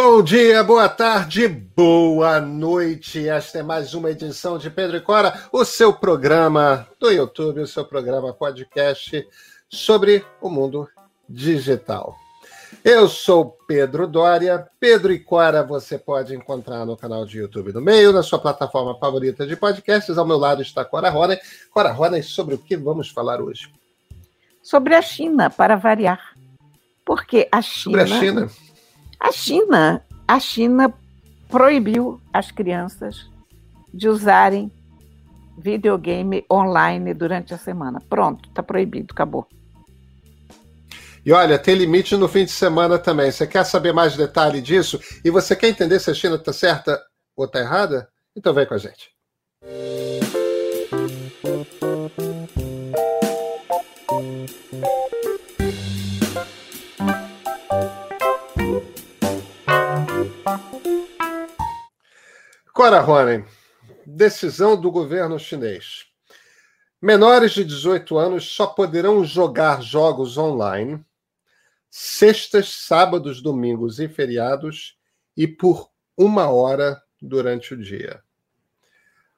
Bom dia, boa tarde, boa noite. Esta é mais uma edição de Pedro e Cora, o seu programa do YouTube, o seu programa podcast sobre o mundo digital. Eu sou Pedro Dória. Pedro e Cora você pode encontrar no canal de YouTube do Meio, na sua plataforma favorita de podcasts. Ao meu lado está Cora Rona. Cora Rona, sobre o que vamos falar hoje? Sobre a China, para variar. Porque a China. Sobre a China a China, a China proibiu as crianças de usarem videogame online durante a semana. Pronto, está proibido, acabou. E olha, tem limite no fim de semana também. Você quer saber mais detalhe disso? E você quer entender se a China está certa ou está errada? Então vem com a gente. Cora Ronen, decisão do governo chinês. Menores de 18 anos só poderão jogar jogos online sextas, sábados, domingos e feriados e por uma hora durante o dia.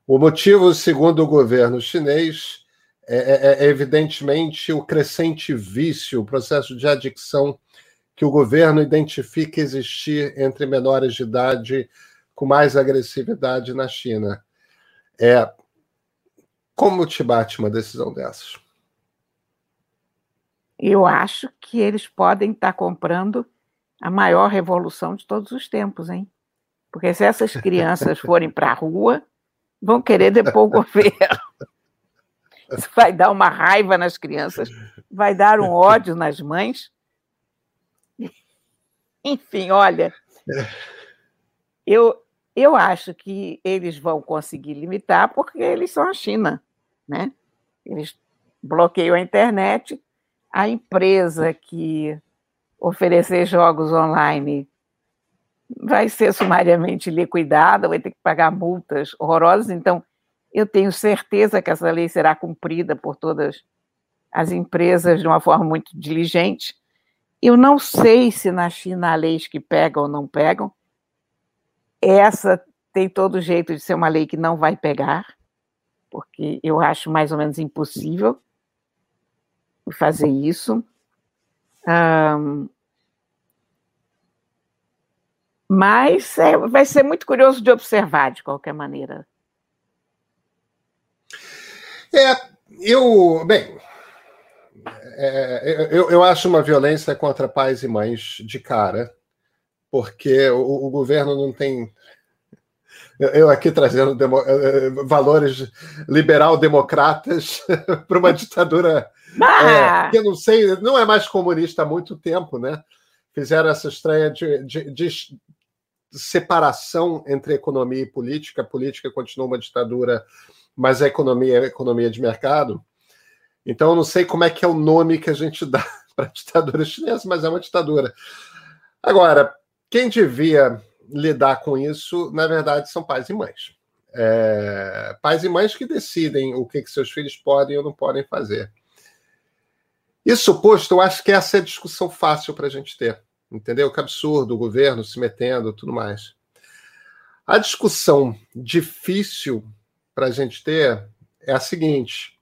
O motivo, segundo o governo chinês, é, é, é evidentemente o crescente vício, o processo de adicção que o governo identifica existir entre menores de idade com mais agressividade na China. É, como te bate uma decisão dessas? Eu acho que eles podem estar comprando a maior revolução de todos os tempos, hein? Porque se essas crianças forem para a rua, vão querer depor o governo. Isso vai dar uma raiva nas crianças, vai dar um ódio nas mães. Enfim, olha, eu, eu acho que eles vão conseguir limitar porque eles são a China, né? Eles bloqueiam a internet, a empresa que oferecer jogos online vai ser sumariamente liquidada, vai ter que pagar multas horrorosas. Então, eu tenho certeza que essa lei será cumprida por todas as empresas de uma forma muito diligente. Eu não sei se na China há leis que pegam ou não pegam, essa tem todo jeito de ser uma lei que não vai pegar, porque eu acho mais ou menos impossível fazer isso. Um, mas é, vai ser muito curioso de observar, de qualquer maneira. É, eu. Bem. É, eu, eu acho uma violência contra pais e mães de cara porque o, o governo não tem eu aqui trazendo demo, eh, eh, valores liberal-democratas para uma ditadura ah! é, que eu não sei, não é mais comunista há muito tempo, né? Fizeram essa estranha de, de, de, separação entre economia e política. A política continua uma ditadura, mas a economia é economia de mercado. Então, eu não sei como é que é o nome que a gente dá para a ditadura chinesa, mas é uma ditadura. Agora, quem devia lidar com isso, na verdade, são pais e mães. É, pais e mães que decidem o que, que seus filhos podem ou não podem fazer. Isso posto, eu acho que essa é a discussão fácil para a gente ter. Entendeu? Que absurdo o governo se metendo tudo mais. A discussão difícil para a gente ter é a seguinte: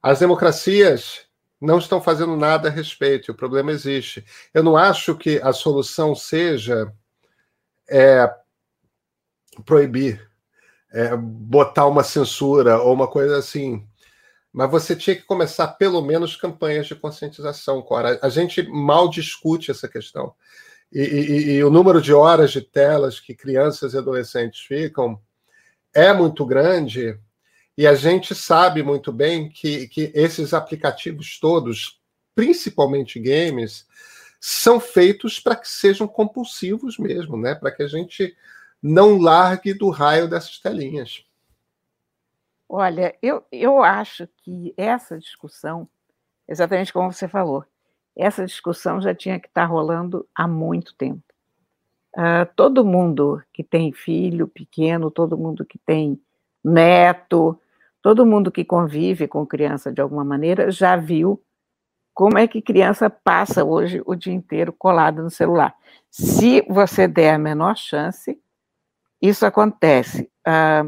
as democracias não estão fazendo nada a respeito, o problema existe. Eu não acho que a solução seja é, proibir, é, botar uma censura ou uma coisa assim. Mas você tinha que começar pelo menos campanhas de conscientização, Cora. A gente mal discute essa questão. E, e, e, o número de horas de telas que crianças e adolescentes ficam é muito grande e a gente sabe muito bem que, que esses aplicativos todos, principalmente games, são feitos para que sejam compulsivos mesmo, né? Para que a gente não largue do raio dessas telinhas. Olha, eu, eu acho que essa discussão, exatamente como você falou, essa discussão já tinha que estar rolando há muito tempo. Uh, todo mundo que tem filho pequeno, todo mundo que tem neto, Todo mundo que convive com criança de alguma maneira já viu como é que criança passa hoje o dia inteiro colada no celular. Se você der a menor chance, isso acontece. Ah,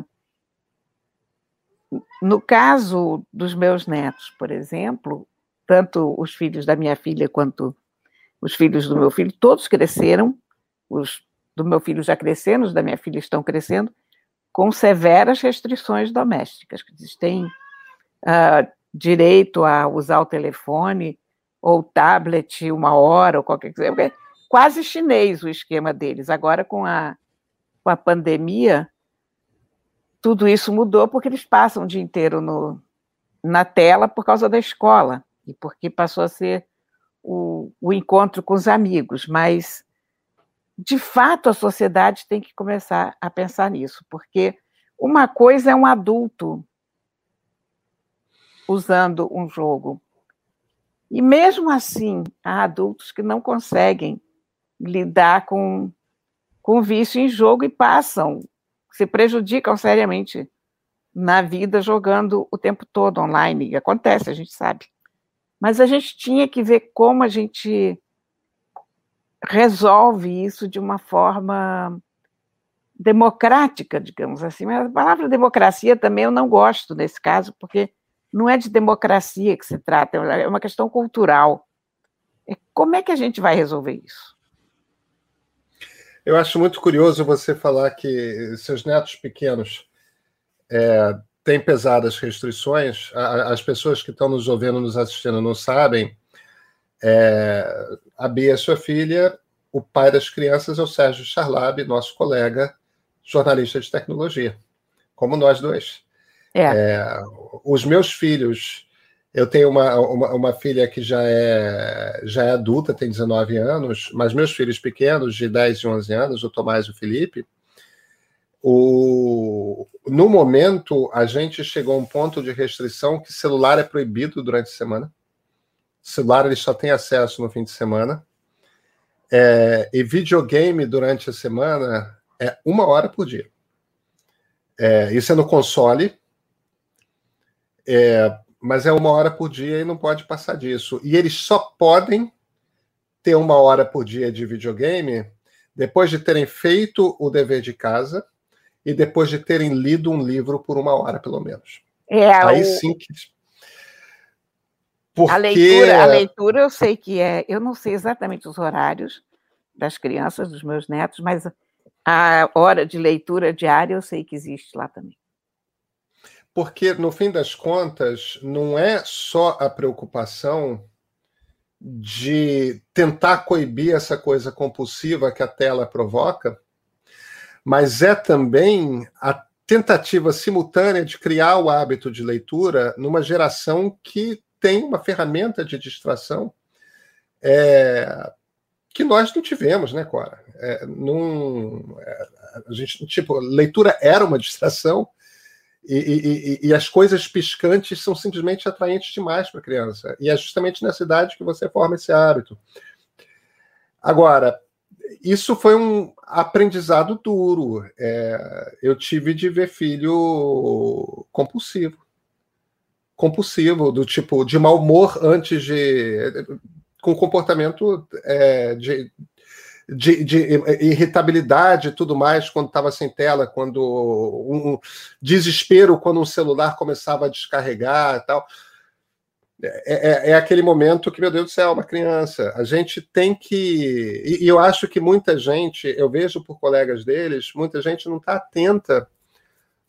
no caso dos meus netos, por exemplo, tanto os filhos da minha filha quanto os filhos do meu filho, todos cresceram, os do meu filho já cresceram, os da minha filha estão crescendo, com severas restrições domésticas. Eles têm uh, direito a usar o telefone ou tablet uma hora ou qualquer coisa. É quase chinês o esquema deles. Agora, com a, com a pandemia, tudo isso mudou porque eles passam o dia inteiro no, na tela por causa da escola e porque passou a ser o, o encontro com os amigos. Mas, de fato, a sociedade tem que começar a pensar nisso, porque uma coisa é um adulto usando um jogo. E mesmo assim, há adultos que não conseguem lidar com, com vício em jogo e passam, se prejudicam seriamente na vida jogando o tempo todo online. Acontece, a gente sabe. Mas a gente tinha que ver como a gente resolve isso de uma forma democrática, digamos assim. Mas a palavra democracia também eu não gosto nesse caso, porque não é de democracia que se trata, é uma questão cultural. É, como é que a gente vai resolver isso? Eu acho muito curioso você falar que seus netos pequenos é, têm pesadas restrições. As pessoas que estão nos ouvindo, nos assistindo, não sabem. É, a Bia, sua filha, o pai das crianças é o Sérgio Charlab, nosso colega, jornalista de tecnologia, como nós dois. É. é. os meus filhos, eu tenho uma, uma, uma, filha que já é, já é adulta, tem 19 anos, mas meus filhos pequenos, de 10 e 11 anos, o Tomás e o Felipe, o, no momento, a gente chegou a um ponto de restrição que celular é proibido durante a semana. Celular eles só têm acesso no fim de semana. É, e videogame durante a semana é uma hora por dia. É, isso é no console, é, mas é uma hora por dia e não pode passar disso. E eles só podem ter uma hora por dia de videogame depois de terem feito o dever de casa e depois de terem lido um livro por uma hora, pelo menos. É, Aí o... sim que. Porque... A, leitura, a leitura eu sei que é. Eu não sei exatamente os horários das crianças, dos meus netos, mas a hora de leitura diária eu sei que existe lá também porque no fim das contas não é só a preocupação de tentar coibir essa coisa compulsiva que a tela provoca, mas é também a tentativa simultânea de criar o hábito de leitura numa geração que tem uma ferramenta de distração é, que nós não tivemos, né, Cora? É, num, é, a gente, tipo, leitura era uma distração, e, e, e, as coisas piscantes são simplesmente atraentes demais para a criança. E é justamente nessa idade que você forma esse hábito. Agora, isso foi um aprendizado duro. É, eu tive de ver filho compulsivo. Compulsivo, do tipo, de mau humor antes de. com comportamento é, de de, de irritabilidade e tudo mais quando estava sem tela, quando um desespero quando um celular começava a descarregar e tal. É, é, é, aquele momento que, meu Deus do céu, uma criança. A gente tem que. E, e eu acho que muita gente, eu vejo por colegas deles, muita gente não está atenta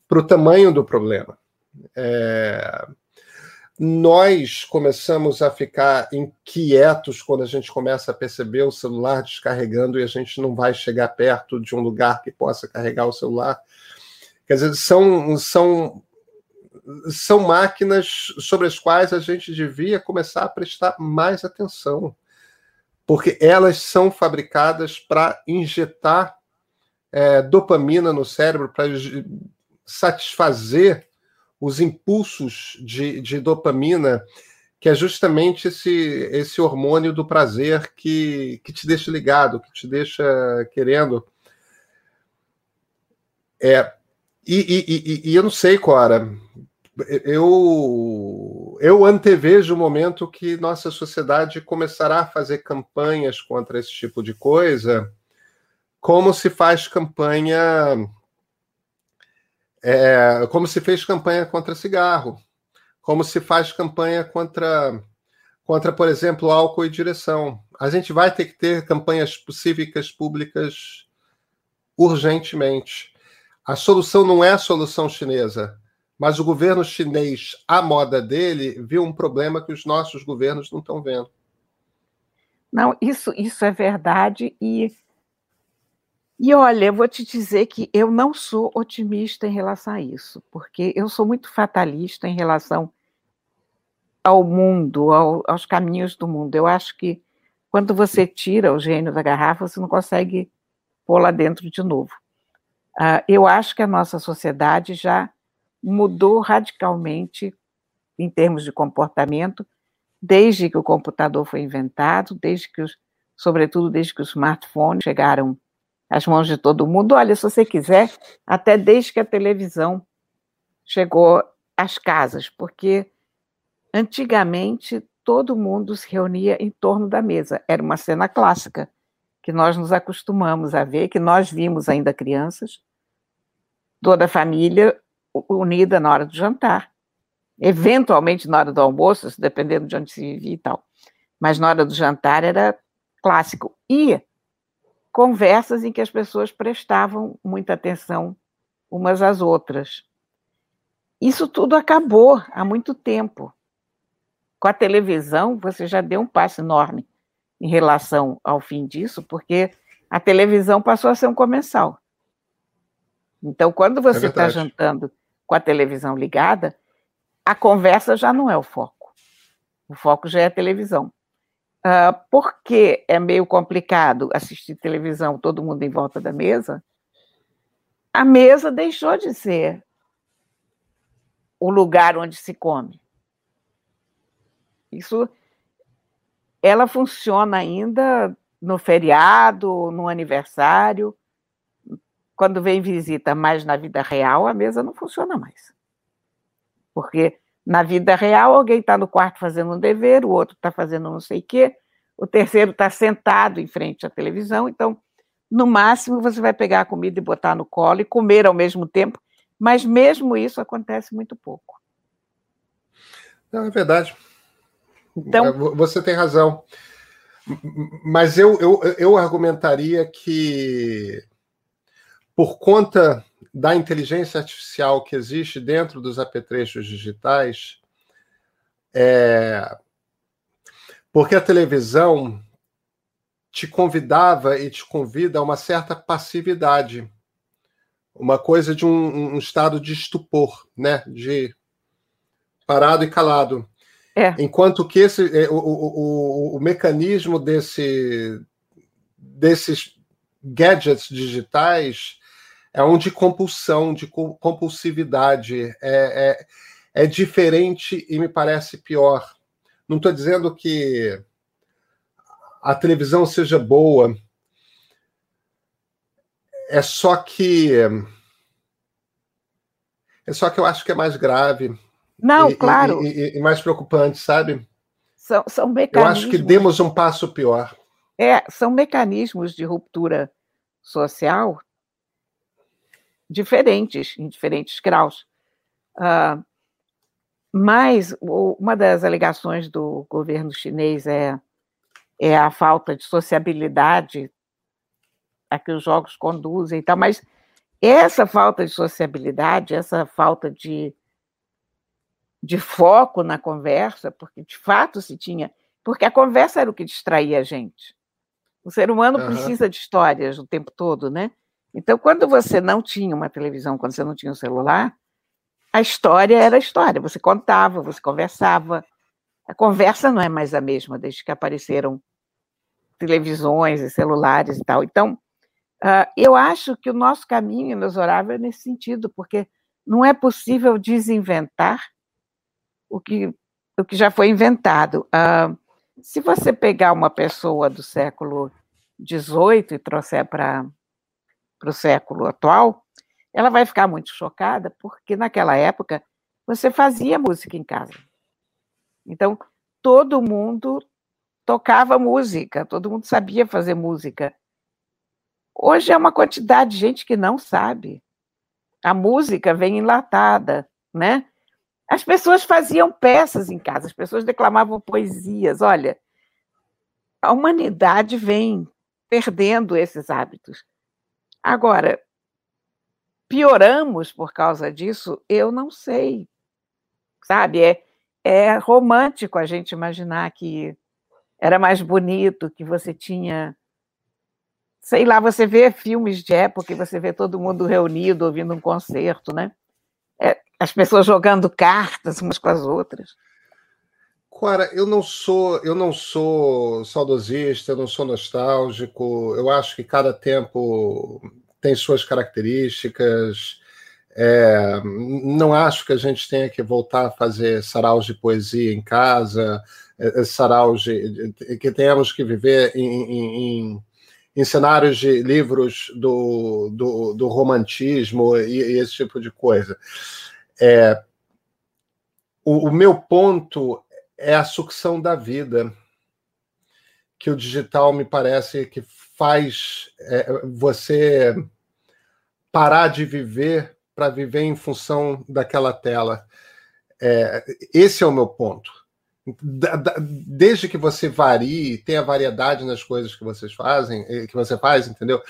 para o tamanho do problema. É, nós começamos a ficar inquietos quando a gente começa a perceber o celular descarregando e a gente não vai chegar perto de um lugar que possa carregar o celular. Quer dizer, são, são, são máquinas sobre as quais a gente devia começar a prestar mais atenção, porque elas são fabricadas para injetar é, dopamina no cérebro, para satisfazer os impulsos de, de dopamina, que é justamente esse, esse hormônio do prazer que, que te deixa ligado, que te deixa querendo. É, e, e, e, e eu não sei, Cora, eu, eu antevejo o momento que nossa sociedade começará a fazer campanhas contra esse tipo de coisa, como se faz campanha. É, como se fez campanha contra cigarro, como se faz campanha contra, contra, por exemplo, álcool e direção. A gente vai ter que ter campanhas cívicas públicas urgentemente. A solução não é a solução chinesa mas o governo chinês, à moda dele, viu um problema que os nossos governos não estão vendo. Não, isso, isso é verdade. E, e olha, eu vou te dizer que eu não sou otimista em relação a isso, porque eu sou muito fatalista em relação ao mundo, ao, aos caminhos do mundo. Eu acho que quando você tira o gênio da garrafa, você não consegue pôr lá dentro de novo. Uh, eu acho que a nossa sociedade já mudou radicalmente em termos de comportamento desde que o computador foi inventado, desde que os, sobretudo desde que os smartphones chegaram às mãos de todo mundo. Olha, se você quiser, até desde que a televisão chegou às casas, porque antigamente todo mundo se reunia em torno da mesa. Era uma cena clássica que nós nos acostumamos a ver, que nós vimos ainda crianças, toda a família unida na hora do jantar. Eventualmente na hora do almoço, dependendo de onde se vivia e tal. Mas na hora do jantar era clássico. E conversas em que as pessoas prestavam muita atenção umas às outras. Isso tudo acabou há muito tempo. Com a televisão, você já deu um passo enorme em relação ao fim disso, porque a televisão passou a ser um comensal. Então, quando você está é jantando com a televisão ligada, a conversa já não é o foco. O foco já é a televisão. Uh, porque é meio complicado assistir televisão todo mundo em volta da mesa, a mesa deixou de ser o lugar onde se come. Isso, ela funciona ainda no feriado, no aniversário, quando vem visita mais na vida real, a mesa não funciona mais. Porque na vida real, alguém está no quarto fazendo um dever, o outro está fazendo não sei o quê, o terceiro está sentado em frente à televisão. Então, no máximo, você vai pegar a comida e botar no colo e comer ao mesmo tempo, mas mesmo isso acontece muito pouco. Não, é verdade. Então, você tem razão. Mas eu, eu, eu argumentaria que por conta da inteligência artificial que existe dentro dos apetrechos digitais, é, porque a televisão te convidava e te convida a uma certa passividade, uma coisa de um, um estado de estupor, né? De parado e calado. É. Enquanto que esse, é, o, o, o, o mecanismo desse, desses gadgets digitais é um de compulsão, de compulsividade. É, é, é diferente e me parece pior. Não estou dizendo que a televisão seja boa, é só que. É só que eu acho que é mais grave. Não, e, claro. E, e, e, mais preocupante, sabe? São, são mecanismos. Eu acho que demos um passo pior. É, são mecanismos de ruptura social diferentes, em diferentes graus. Uh, mas uma das alegações do governo chinês é, é a falta de sociabilidade a que os jogos conduzem e tal, mas essa falta de sociabilidade, essa falta de, de foco na conversa, porque de fato se tinha. Porque a conversa era o que distraía a gente. O ser humano uhum. precisa de histórias o tempo todo, né? Então, quando você não tinha uma televisão, quando você não tinha um celular, a história era a história. Você contava, você conversava. A conversa não é mais a mesma desde que apareceram televisões e celulares e tal. Então, uh, eu acho que o nosso caminho inexorável é nesse sentido, porque não é possível desinventar o que, o que já foi inventado. Uh, se você pegar uma pessoa do século XVIII e trouxer para para o século atual, ela vai ficar muito chocada, porque naquela época você fazia música em casa. Então, todo mundo tocava música, todo mundo sabia fazer música. Hoje é uma quantidade de gente que não sabe. A música vem enlatada, né? As pessoas faziam peças em casa, as pessoas declamavam poesias. Olha, a humanidade vem perdendo esses hábitos. Agora, pioramos por causa disso? Eu não sei. Sabe? É, é romântico a gente imaginar que era mais bonito, que você tinha. Sei lá, você vê filmes de época e você vê todo mundo reunido ouvindo um concerto, né? É, as pessoas jogando cartas umas com as outras. Cora, eu não sou, eu não sou saudosista, eu não sou nostálgico. Eu acho que cada tempo tem suas características. É, não acho que a gente tenha que voltar a fazer saraus de poesia em casa, é, é saraus de, que tenhamos que viver em, em, em cenários de livros do, do, do romantismo e, e, esse tipo de coisa. É, o, o meu ponto é a sucção da vida, que o digital me parece que faz é, você parar de viver para viver em função daquela tela. É, esse é o meu ponto. Desde que você varie, tenha variedade nas coisas que vocês fazem, eh, que você faz, entendeu?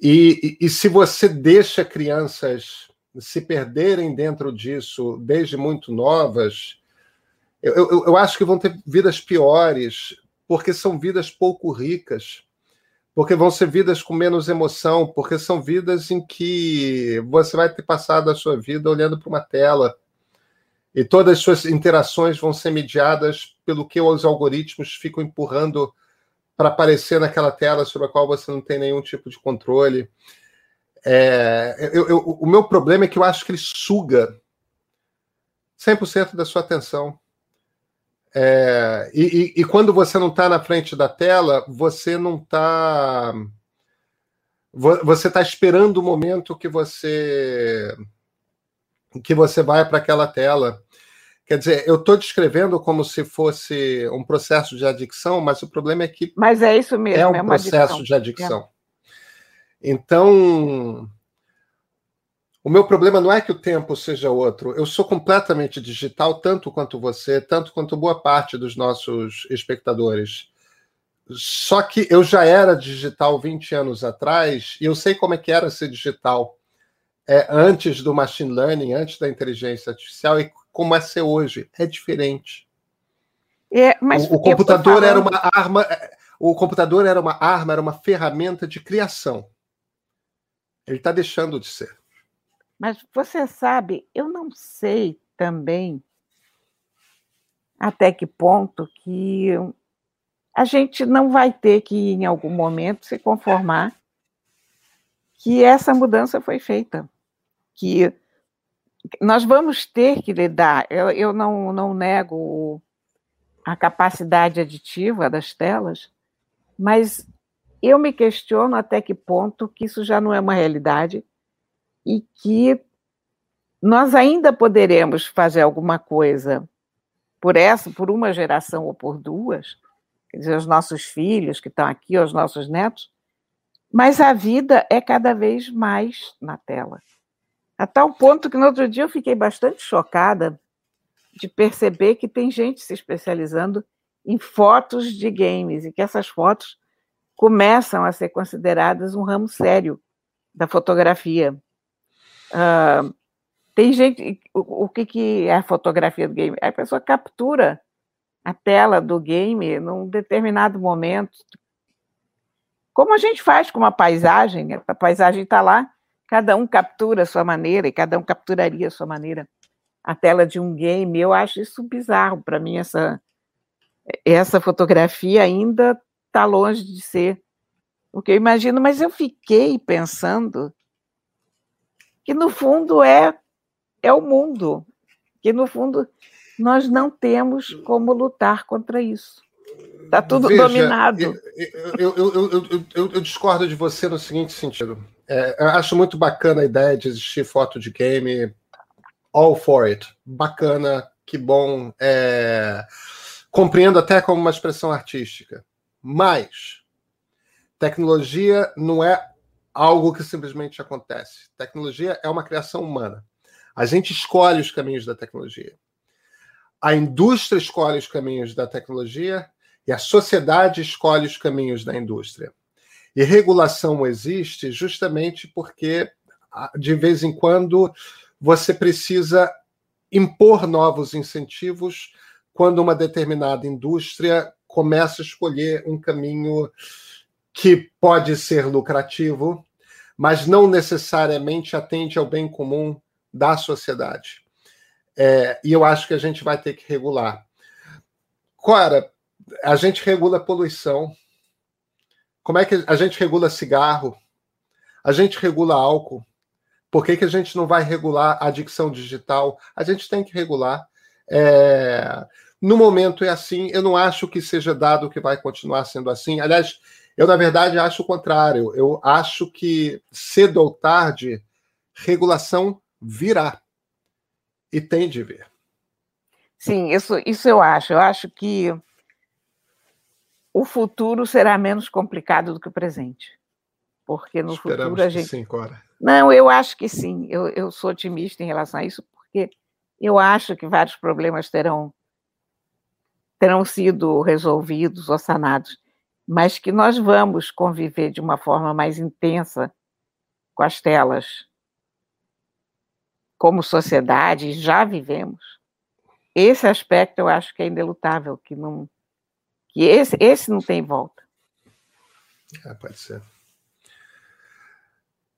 E, e, e se você deixa crianças se perderem dentro disso desde muito novas, eu, eu, eu acho que vão ter vidas piores, porque são vidas pouco ricas, porque vão ser vidas com menos emoção, porque são vidas em que você vai ter passado a sua vida olhando para uma tela e todas as suas interações vão ser mediadas pelo que os algoritmos ficam empurrando para aparecer naquela tela sobre a qual você não tem nenhum tipo de controle. É, eu, eu, o meu problema é que eu acho que ele suga 100% da sua atenção. É, e, e, quando você não está na frente da tela, você não está. Você está esperando o momento que você que você vai para aquela tela. Quer dizer, eu estou descrevendo como se fosse um processo de adicção, mas o problema é que. Mas é isso mesmo. É um é processo adicção. de adicção. É. Então, o meu problema não é que o tempo seja outro. Eu sou completamente digital, tanto quanto você, tanto quanto boa parte dos nossos espectadores. Só que eu já era digital 20 anos atrás e eu sei como é que era ser digital é, antes do machine learning, antes da inteligência artificial e como é ser hoje. É diferente. É, mas o, o computador falando... era uma arma. É, o computador era uma arma, era uma ferramenta de criação. Ele está deixando de ser. Mas você sabe, eu não sei também até que ponto que a gente não vai ter que, em algum momento, se conformar que essa mudança foi feita. Que nós vamos ter que lidar. Eu, eu não, não nego a capacidade aditiva das telas, mas eu me questiono até que ponto que isso já não é uma realidade e que nós ainda poderemos fazer alguma coisa por essa, por uma geração ou por duas, quer dizer, os nossos filhos que estão aqui, os nossos netos, mas a vida é cada vez mais na tela. A tal ponto que no outro dia eu fiquei bastante chocada de perceber que tem gente se especializando em fotos de games e que essas fotos começam a ser consideradas um ramo sério da fotografia. Uh, tem gente. O, o, que, que é a fotografia do game? A pessoa captura a tela do game num determinado momento. Como a gente faz com uma paisagem, a paisagem está lá, cada um captura a sua maneira, e cada um capturaria a sua maneira a tela de um game. Eu acho isso bizarro. Para mim, essa, essa fotografia ainda está longe de ser o que eu imagino, mas eu fiquei pensando que no fundo é é o mundo, que no fundo nós não temos como lutar contra isso. Está tudo Veja, dominado. Eu, eu, eu, eu, discordo de você no seguinte sentido. É, eu acho muito bacana a ideia de existir foto de game all for it. Bacana, que bom. É... Compreendo até como uma expressão artística. Mas tecnologia não é algo que simplesmente acontece. Tecnologia é uma criação humana. A gente escolhe os caminhos da tecnologia. A indústria escolhe os caminhos da tecnologia e a sociedade escolhe os caminhos da indústria. E regulação existe justamente porque, de vez em quando, você precisa impor novos incentivos quando uma determinada indústria começa a escolher um caminho que pode ser lucrativo, mas não necessariamente atende ao bem comum da sociedade. É, e eu acho que a gente vai ter que regular. Cora, a gente regula poluição. Como é que a gente regula cigarro? A gente regula álcool. Por que, que a gente não vai regular a adicção digital? A gente tem que regular. É... No momento é assim, eu não acho que seja dado que vai continuar sendo assim. Aliás, eu, na verdade, acho o contrário. Eu acho que cedo ou tarde, regulação virá. E tem de vir. Sim, isso, isso eu acho. Eu acho que o futuro será menos complicado do que o presente. Porque no Esperamos futuro a gente. Sim, Cora. Não, eu acho que sim. Eu, eu sou otimista em relação a isso, porque eu acho que vários problemas terão, terão sido resolvidos ou sanados, mas que nós vamos conviver de uma forma mais intensa com as telas. Como sociedade, já vivemos. Esse aspecto eu acho que é indelutável, que não que esse, esse não tem volta. É, pode ser.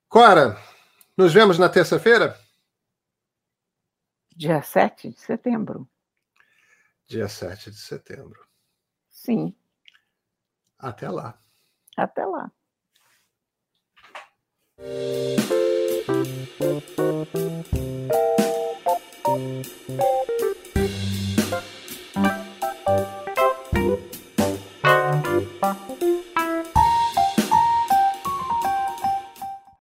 Cora, nos vemos na terça-feira? Dia 7 de setembro. Dia 7 de setembro. Sim. Até lá. Até lá.